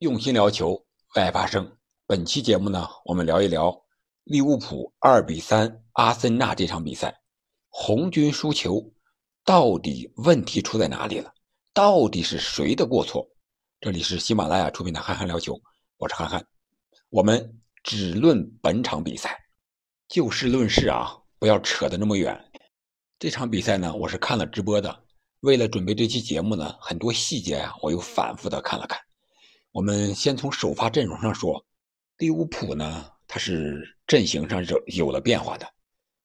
用心聊球，为爱发声。本期节目呢，我们聊一聊利物浦二比三阿森纳这场比赛，红军输球，到底问题出在哪里了？到底是谁的过错？这里是喜马拉雅出品的《憨憨聊球》，我是憨憨。我们只论本场比赛，就事论事啊，不要扯得那么远。这场比赛呢，我是看了直播的。为了准备这期节目呢，很多细节啊，我又反复的看了看。我们先从首发阵容上说，利物浦呢，它是阵型上有有了变化的。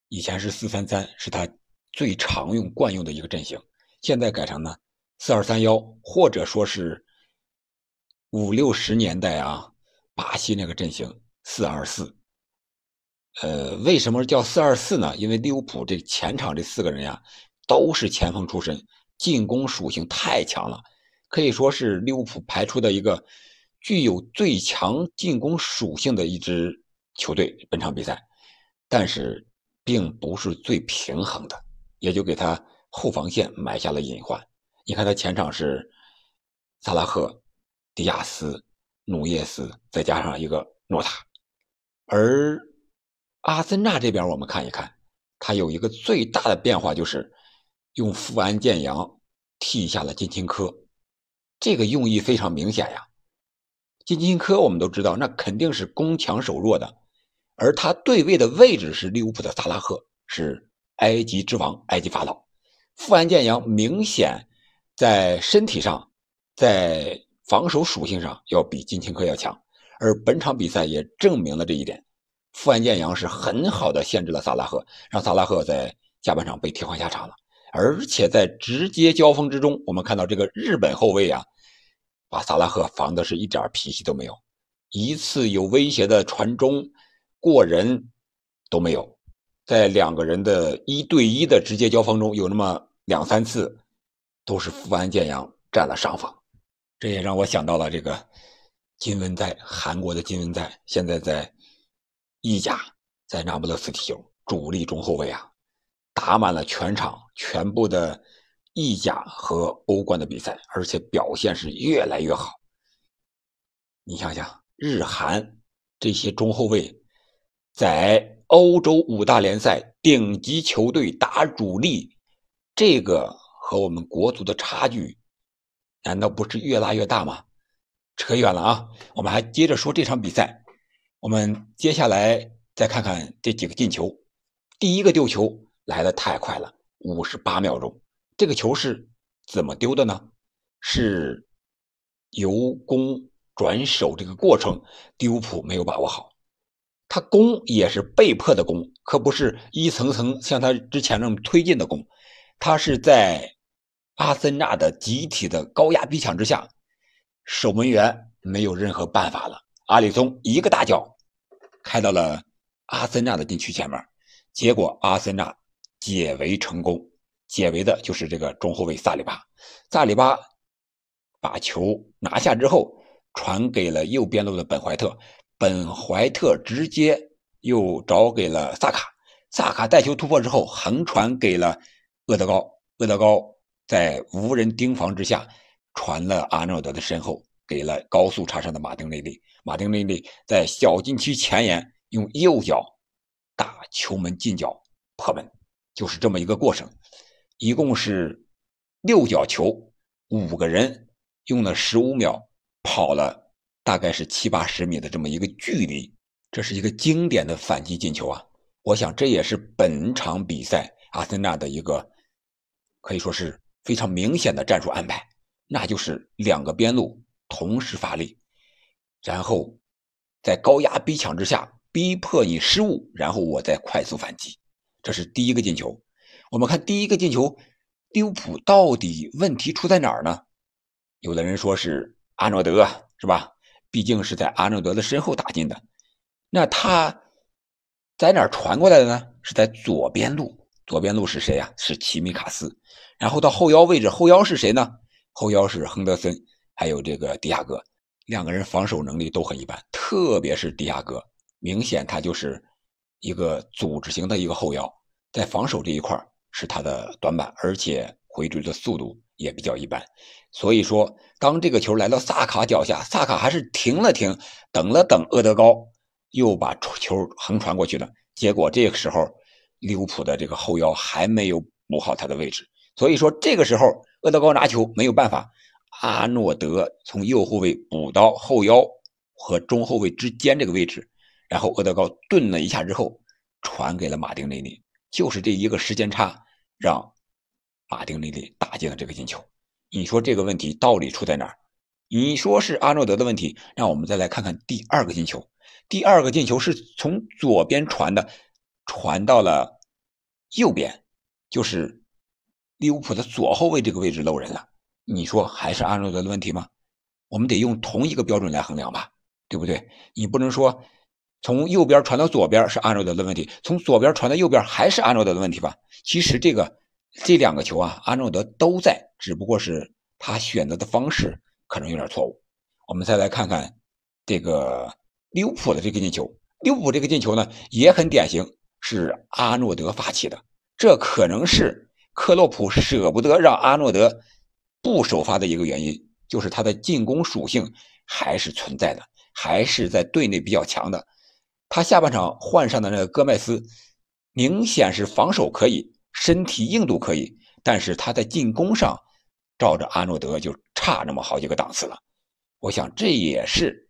以前是四三三，是他最常用惯用的一个阵型，现在改成呢四二三幺，或者说是五六十年代啊，巴西那个阵型四二四。呃，为什么叫四二四呢？因为利物浦这前场这四个人呀，都是前锋出身。进攻属性太强了，可以说是利物浦排出的一个具有最强进攻属性的一支球队。本场比赛，但是并不是最平衡的，也就给他后防线埋下了隐患。你看他前场是萨拉赫、迪亚斯、努涅斯，再加上一个诺塔，而阿森纳这边我们看一看，他有一个最大的变化就是。用富安健洋替下了金琴科，这个用意非常明显呀。金琴科我们都知道，那肯定是攻强守弱的，而他对位的位置是利物浦的萨拉赫，是埃及之王、埃及法老。富安健洋明显在身体上、在防守属性上要比金琴科要强，而本场比赛也证明了这一点。富安健洋是很好的限制了萨拉赫，让萨拉赫在下半场被替换下场了。而且在直接交锋之中，我们看到这个日本后卫啊，把萨拉赫防的是一点脾气都没有，一次有威胁的传中过人都没有。在两个人的一对一的直接交锋中，有那么两三次都是富安健洋占了上风。这也让我想到了这个金文在，韩国的金文在，现在在意甲，在那不勒斯踢球，主力中后卫啊。打满了全场全部的意甲和欧冠的比赛，而且表现是越来越好。你想想，日韩这些中后卫在欧洲五大联赛顶级球队打主力，这个和我们国足的差距，难道不是越拉越大吗？扯远了啊，我们还接着说这场比赛。我们接下来再看看这几个进球，第一个丢球。来的太快了，五十八秒钟，这个球是怎么丢的呢？是由攻转守这个过程，利物浦没有把握好。他攻也是被迫的攻，可不是一层层像他之前那么推进的攻。他是在阿森纳的集体的高压逼抢之下，守门员没有任何办法了。阿里松一个大脚开到了阿森纳的禁区前面，结果阿森纳。解围成功，解围的就是这个中后卫萨里巴。萨里巴把球拿下之后，传给了右边路的本怀特，本怀特直接又找给了萨卡。萨卡带球突破之后，横传给了厄德高。厄德高在无人盯防之下，传了阿诺德的身后，给了高速插上的马丁内利。马丁内利在小禁区前沿用右脚打球门近角破门。就是这么一个过程，一共是六脚球，五个人用了十五秒，跑了大概是七八十米的这么一个距离，这是一个经典的反击进球啊！我想这也是本场比赛阿森纳的一个可以说是非常明显的战术安排，那就是两个边路同时发力，然后在高压逼抢之下逼迫你失误，然后我再快速反击。这是第一个进球，我们看第一个进球，利物浦到底问题出在哪儿呢？有的人说是阿诺德，是吧？毕竟是在阿诺德的身后打进的。那他在哪儿传过来的呢？是在左边路，左边路是谁呀？是齐米卡斯。然后到后腰位置，后腰是谁呢？后腰是亨德森，还有这个迪亚哥。两个人防守能力都很一般，特别是迪亚哥，明显他就是。一个组织型的一个后腰，在防守这一块是他的短板，而且回追的速度也比较一般。所以说，当这个球来到萨卡脚下，萨卡还是停了停，等了等，厄德高又把球横传过去了。结果这个时候，利物浦的这个后腰还没有补好他的位置，所以说这个时候厄德高拿球没有办法，阿诺德从右后卫补到后腰和中后卫之间这个位置，然后厄德高顿了一下之后，传给了马丁内利。就是这一个时间差，让马丁内利打进了这个进球。你说这个问题到底出在哪儿？你说是阿诺德的问题？让我们再来看看第二个进球。第二个进球是从左边传的，传到了右边，就是利物浦的左后卫这个位置漏人了。你说还是阿诺德的问题吗？我们得用同一个标准来衡量吧，对不对？你不能说。从右边传到左边是阿诺德的问题，从左边传到右边还是阿诺德的问题吧？其实这个这两个球啊，阿诺德都在，只不过是他选择的方式可能有点错误。我们再来看看这个利物浦的这个进球，利物浦这个进球呢也很典型，是阿诺德发起的。这可能是克洛普舍不得让阿诺德不首发的一个原因，就是他的进攻属性还是存在的，还是在队内比较强的。他下半场换上的那个戈麦斯，明显是防守可以，身体硬度可以，但是他在进攻上，照着阿诺德就差那么好几个档次了。我想这也是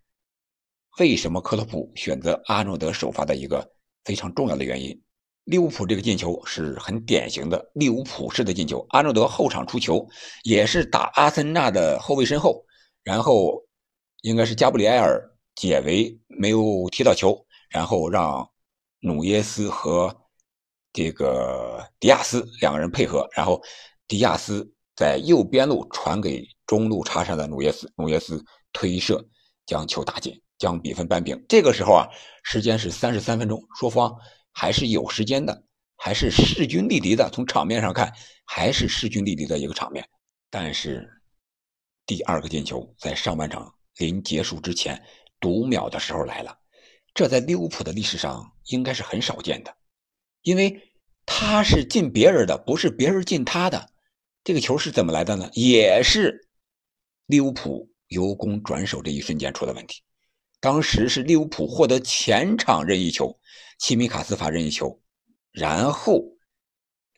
为什么克洛普选择阿诺德首发的一个非常重要的原因。利物浦这个进球是很典型的利物浦式的进球，阿诺德后场出球，也是打阿森纳的后卫身后，然后应该是加布里埃尔解围没有踢到球。然后让努耶斯和这个迪亚斯两个人配合，然后迪亚斯在右边路传给中路插上的努耶斯，努耶斯推射将球打进，将比分扳平。这个时候啊，时间是三十三分钟，双方还是有时间的，还是势均力敌的。从场面上看，还是势均力敌的一个场面。但是第二个进球在上半场临结束之前读秒的时候来了。这在利物浦的历史上应该是很少见的，因为他是进别人的，不是别人进他的。这个球是怎么来的呢？也是利物浦由攻转守这一瞬间出了问题。当时是利物浦获得前场任意球，齐米卡斯罚任意球，然后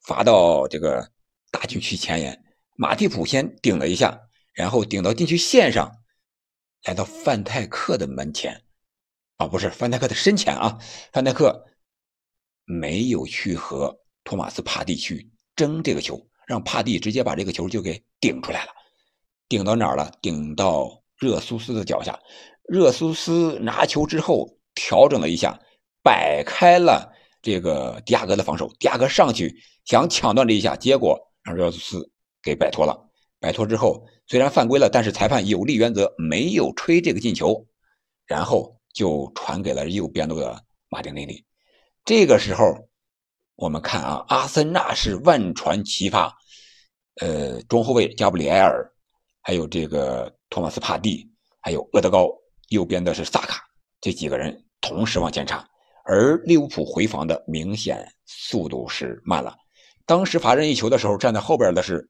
罚到这个大禁区前沿，马蒂普先顶了一下，然后顶到禁区线上，来到范泰克的门前。啊，不是范戴克的深浅啊，范戴克没有去和托马斯帕蒂去争这个球，让帕蒂直接把这个球就给顶出来了，顶到哪儿了？顶到热苏斯的脚下。热苏斯拿球之后调整了一下，摆开了这个迪亚哥的防守。迪亚哥上去想抢断这一下，结果让热苏斯给摆脱了。摆脱之后，虽然犯规了，但是裁判有利原则没有吹这个进球，然后。就传给了右边路的马丁内利。这个时候，我们看啊，阿森纳是万传齐发，呃，中后卫加布里埃尔，还有这个托马斯帕蒂，还有厄德高，右边的是萨卡，这几个人同时往前插，而利物浦回防的明显速度是慢了。当时罚任意球的时候，站在后边的是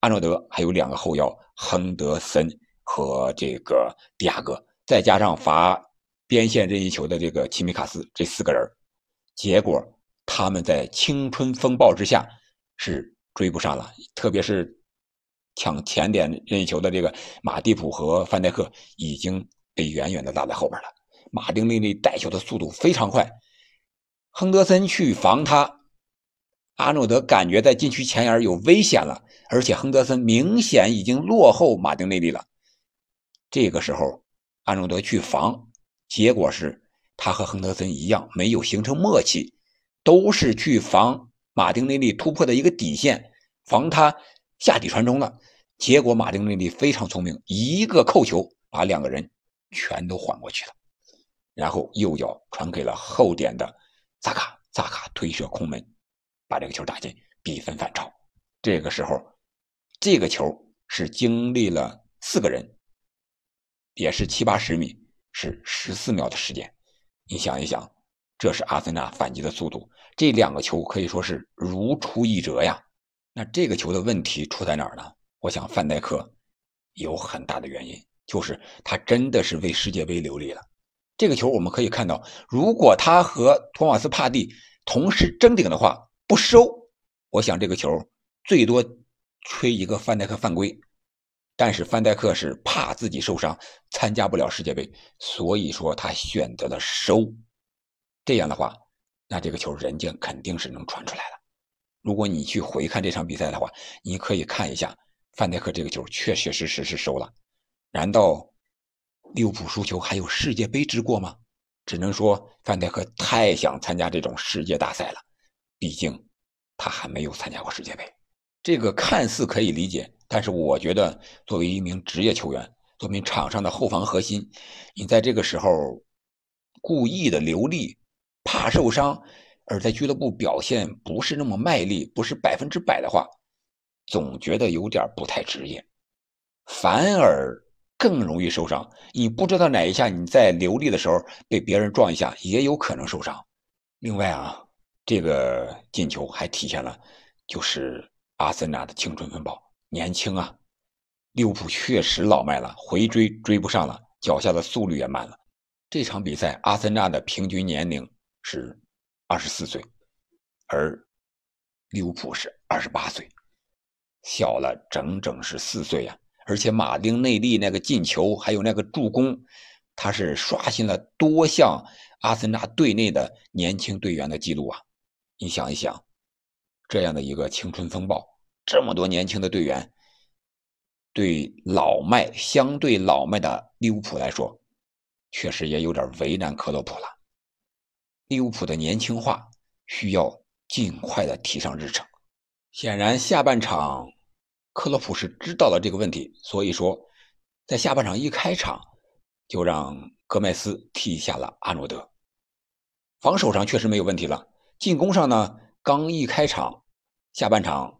阿诺德，还有两个后腰亨德森和这个迪亚哥，再加上罚。边线任意球的这个齐米卡斯，这四个人，结果他们在青春风暴之下是追不上了，特别是抢前点任意球的这个马蒂普和范戴克已经被远远的落在后边了。马丁内利带球的速度非常快，亨德森去防他，阿诺德感觉在禁区前沿有危险了，而且亨德森明显已经落后马丁内利了。这个时候，阿诺德去防。结果是，他和亨德森一样，没有形成默契，都是去防马丁内利突破的一个底线，防他下底传中了。结果马丁内利非常聪明，一个扣球把两个人全都缓过去了，然后右脚传给了后点的萨卡，萨卡推射空门，把这个球打进，比分反超。这个时候，这个球是经历了四个人，也是七八十米。是十四秒的时间，你想一想，这是阿森纳反击的速度。这两个球可以说是如出一辙呀。那这个球的问题出在哪儿呢？我想范戴克有很大的原因，就是他真的是为世界杯留力了。这个球我们可以看到，如果他和托马斯帕蒂同时争顶的话，不收，我想这个球最多吹一个范戴克犯规。但是范戴克是怕自己受伤参加不了世界杯，所以说他选择了收。这样的话，那这个球人家肯定是能传出来了。如果你去回看这场比赛的话，你可以看一下范戴克这个球确确实实是收了。难道利物浦输球还有世界杯之过吗？只能说范戴克太想参加这种世界大赛了，毕竟他还没有参加过世界杯。这个看似可以理解。但是我觉得，作为一名职业球员，作为场上的后防核心，你在这个时候故意的留力，怕受伤，而在俱乐部表现不是那么卖力，不是百分之百的话，总觉得有点不太职业，反而更容易受伤。你不知道哪一下你在留力的时候被别人撞一下，也有可能受伤。另外啊，这个进球还体现了就是阿森纳的青春风暴。年轻啊，利物浦确实老迈了，回追追不上了，脚下的速率也慢了。这场比赛，阿森纳的平均年龄是二十四岁，而利物浦是二十八岁，小了整整是四岁啊！而且马丁内利那个进球，还有那个助攻，他是刷新了多项阿森纳队内的年轻队员的记录啊！你想一想，这样的一个青春风暴。这么多年轻的队员，对老迈相对老迈的利物浦来说，确实也有点为难克洛普了。利物浦的年轻化需要尽快的提上日程。显然，下半场克洛普是知道了这个问题，所以说在下半场一开场就让戈麦斯替下了阿诺德。防守上确实没有问题了，进攻上呢，刚一开场，下半场。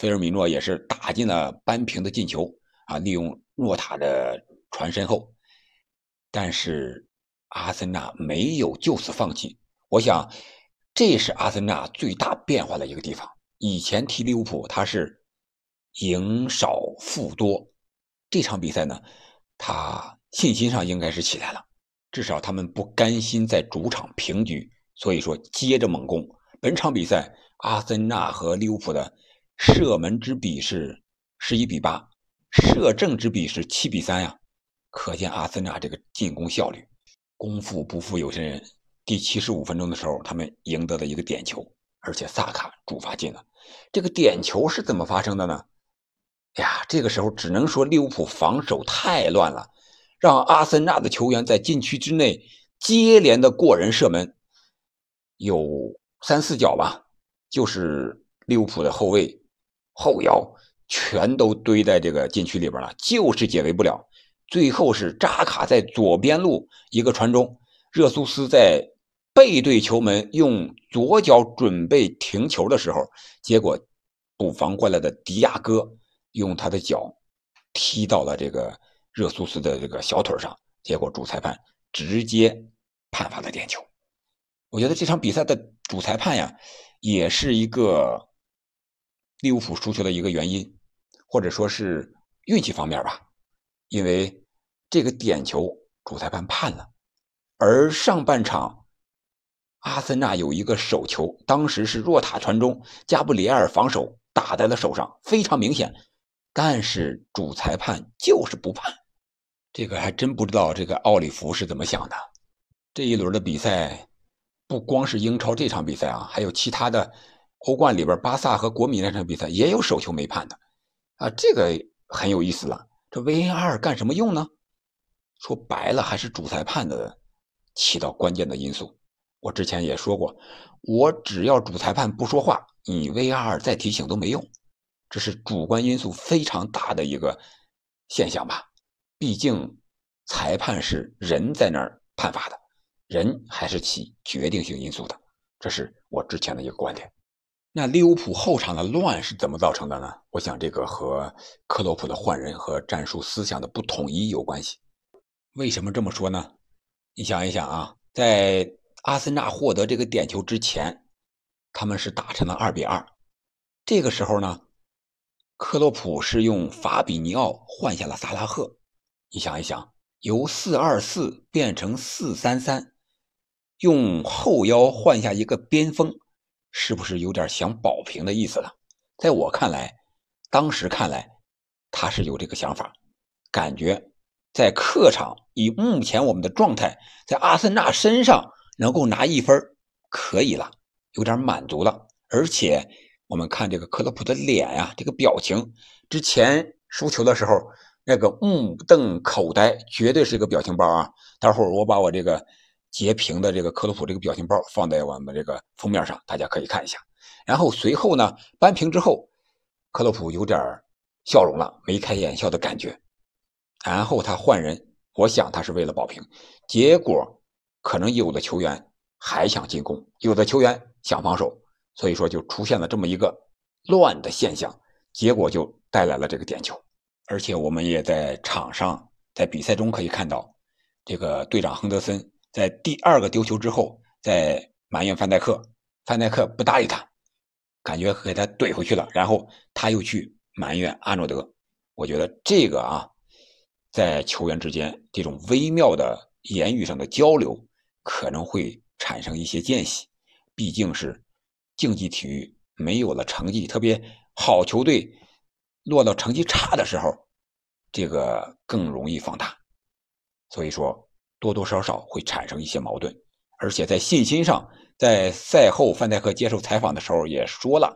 菲尔米诺也是打进了扳平的进球啊！利用诺塔的传身后，但是阿森纳没有就此放弃。我想，这是阿森纳最大变化的一个地方。以前踢利物浦，他是赢少负多，这场比赛呢，他信心上应该是起来了。至少他们不甘心在主场平局，所以说接着猛攻。本场比赛，阿森纳和利物浦的。射门之比是十一比八，射正之比是七比三呀，可见阿森纳这个进攻效率。功夫不负有心人，第七十五分钟的时候，他们赢得了一个点球，而且萨卡主罚进了。这个点球是怎么发生的呢？哎呀，这个时候只能说利物浦防守太乱了，让阿森纳的球员在禁区之内接连的过人射门，有三四脚吧，就是利物浦的后卫。后腰全都堆在这个禁区里边了，就是解围不了。最后是扎卡在左边路一个传中，热苏斯在背对球门，用左脚准备停球的时候，结果补防过来的迪亚哥用他的脚踢到了这个热苏斯的这个小腿上，结果主裁判直接判罚了点球。我觉得这场比赛的主裁判呀，也是一个。利物浦输球的一个原因，或者说是运气方面吧，因为这个点球主裁判判了，而上半场阿森纳有一个手球，当时是若塔传中，加布里埃尔防守打在了手上，非常明显，但是主裁判就是不判，这个还真不知道这个奥利弗是怎么想的。这一轮的比赛，不光是英超这场比赛啊，还有其他的。欧冠里边，巴萨和国米那场比赛也有手球没判的，啊，这个很有意思了。这 VAR 干什么用呢？说白了，还是主裁判的起到关键的因素。我之前也说过，我只要主裁判不说话，你 VAR 再提醒都没用。这是主观因素非常大的一个现象吧？毕竟裁判是人在那儿判罚的，人还是起决定性因素的。这是我之前的一个观点。那利物浦后场的乱是怎么造成的呢？我想这个和克洛普的换人和战术思想的不统一有关系。为什么这么说呢？你想一想啊，在阿森纳获得这个点球之前，他们是打成了二比二。这个时候呢，克洛普是用法比尼奥换下了萨拉赫。你想一想，由四二四变成四三三，用后腰换下一个边锋，是不是有点想保平的意思了？在我看来，当时看来他是有这个想法，感觉在客场以目前我们的状态，在阿森纳身上能够拿一分可以了，有点满足了。而且我们看这个克洛普的脸呀，这个表情，之前输球的时候。那个目瞪口呆，绝对是一个表情包啊！待会儿我把我这个截屏的这个克洛普这个表情包放在我们这个封面上，大家可以看一下。然后随后呢，扳平之后，克洛普有点笑容了，眉开眼笑的感觉。然后他换人，我想他是为了保平。结果可能有的球员还想进攻，有的球员想防守，所以说就出现了这么一个乱的现象，结果就带来了这个点球。而且我们也在场上，在比赛中可以看到，这个队长亨德森在第二个丢球之后，在埋怨范戴克，范戴克不搭理他，感觉给他怼回去了。然后他又去埋怨阿诺德。我觉得这个啊，在球员之间这种微妙的言语上的交流，可能会产生一些间隙。毕竟是竞技体育没有了成绩，特别好球队。落到成绩差的时候，这个更容易放大，所以说多多少少会产生一些矛盾，而且在信心上，在赛后范戴克接受采访的时候也说了，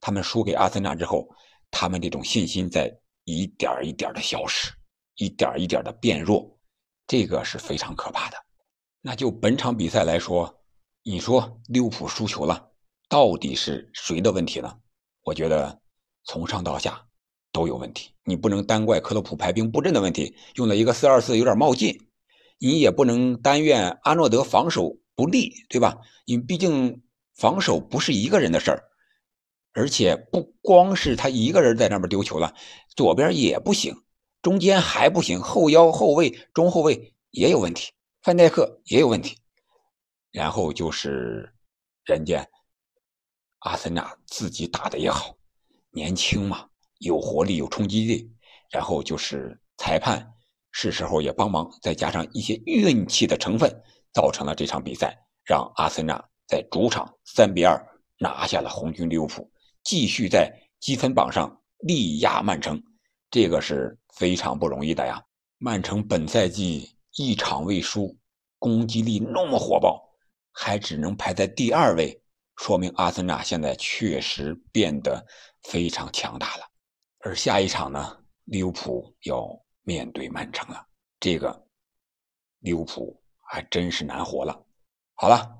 他们输给阿森纳之后，他们这种信心在一点一点的消失，一点一点的变弱，这个是非常可怕的。那就本场比赛来说，你说利物浦输球了，到底是谁的问题呢？我觉得。从上到下都有问题，你不能单怪克洛普排兵布阵的问题，用了一个四二四有点冒进，你也不能单怨阿诺德防守不利，对吧？你毕竟防守不是一个人的事儿，而且不光是他一个人在那边丢球了，左边也不行，中间还不行，后腰、后卫、中后卫也有问题，范戴克也有问题，然后就是人家阿森纳自己打的也好。年轻嘛，有活力，有冲击力，然后就是裁判是时候也帮忙，再加上一些运气的成分，造成了这场比赛让阿森纳在主场三比二拿下了红军利物浦，继续在积分榜上力压曼城，这个是非常不容易的呀。曼城本赛季一场未输，攻击力那么火爆，还只能排在第二位，说明阿森纳现在确实变得。非常强大了，而下一场呢，利物浦要面对曼城了，这个利物浦还真是难活了。好了，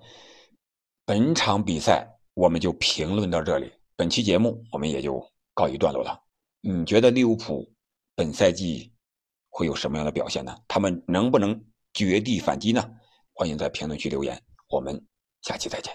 本场比赛我们就评论到这里，本期节目我们也就告一段落了。你觉得利物浦本赛季会有什么样的表现呢？他们能不能绝地反击呢？欢迎在评论区留言，我们下期再见。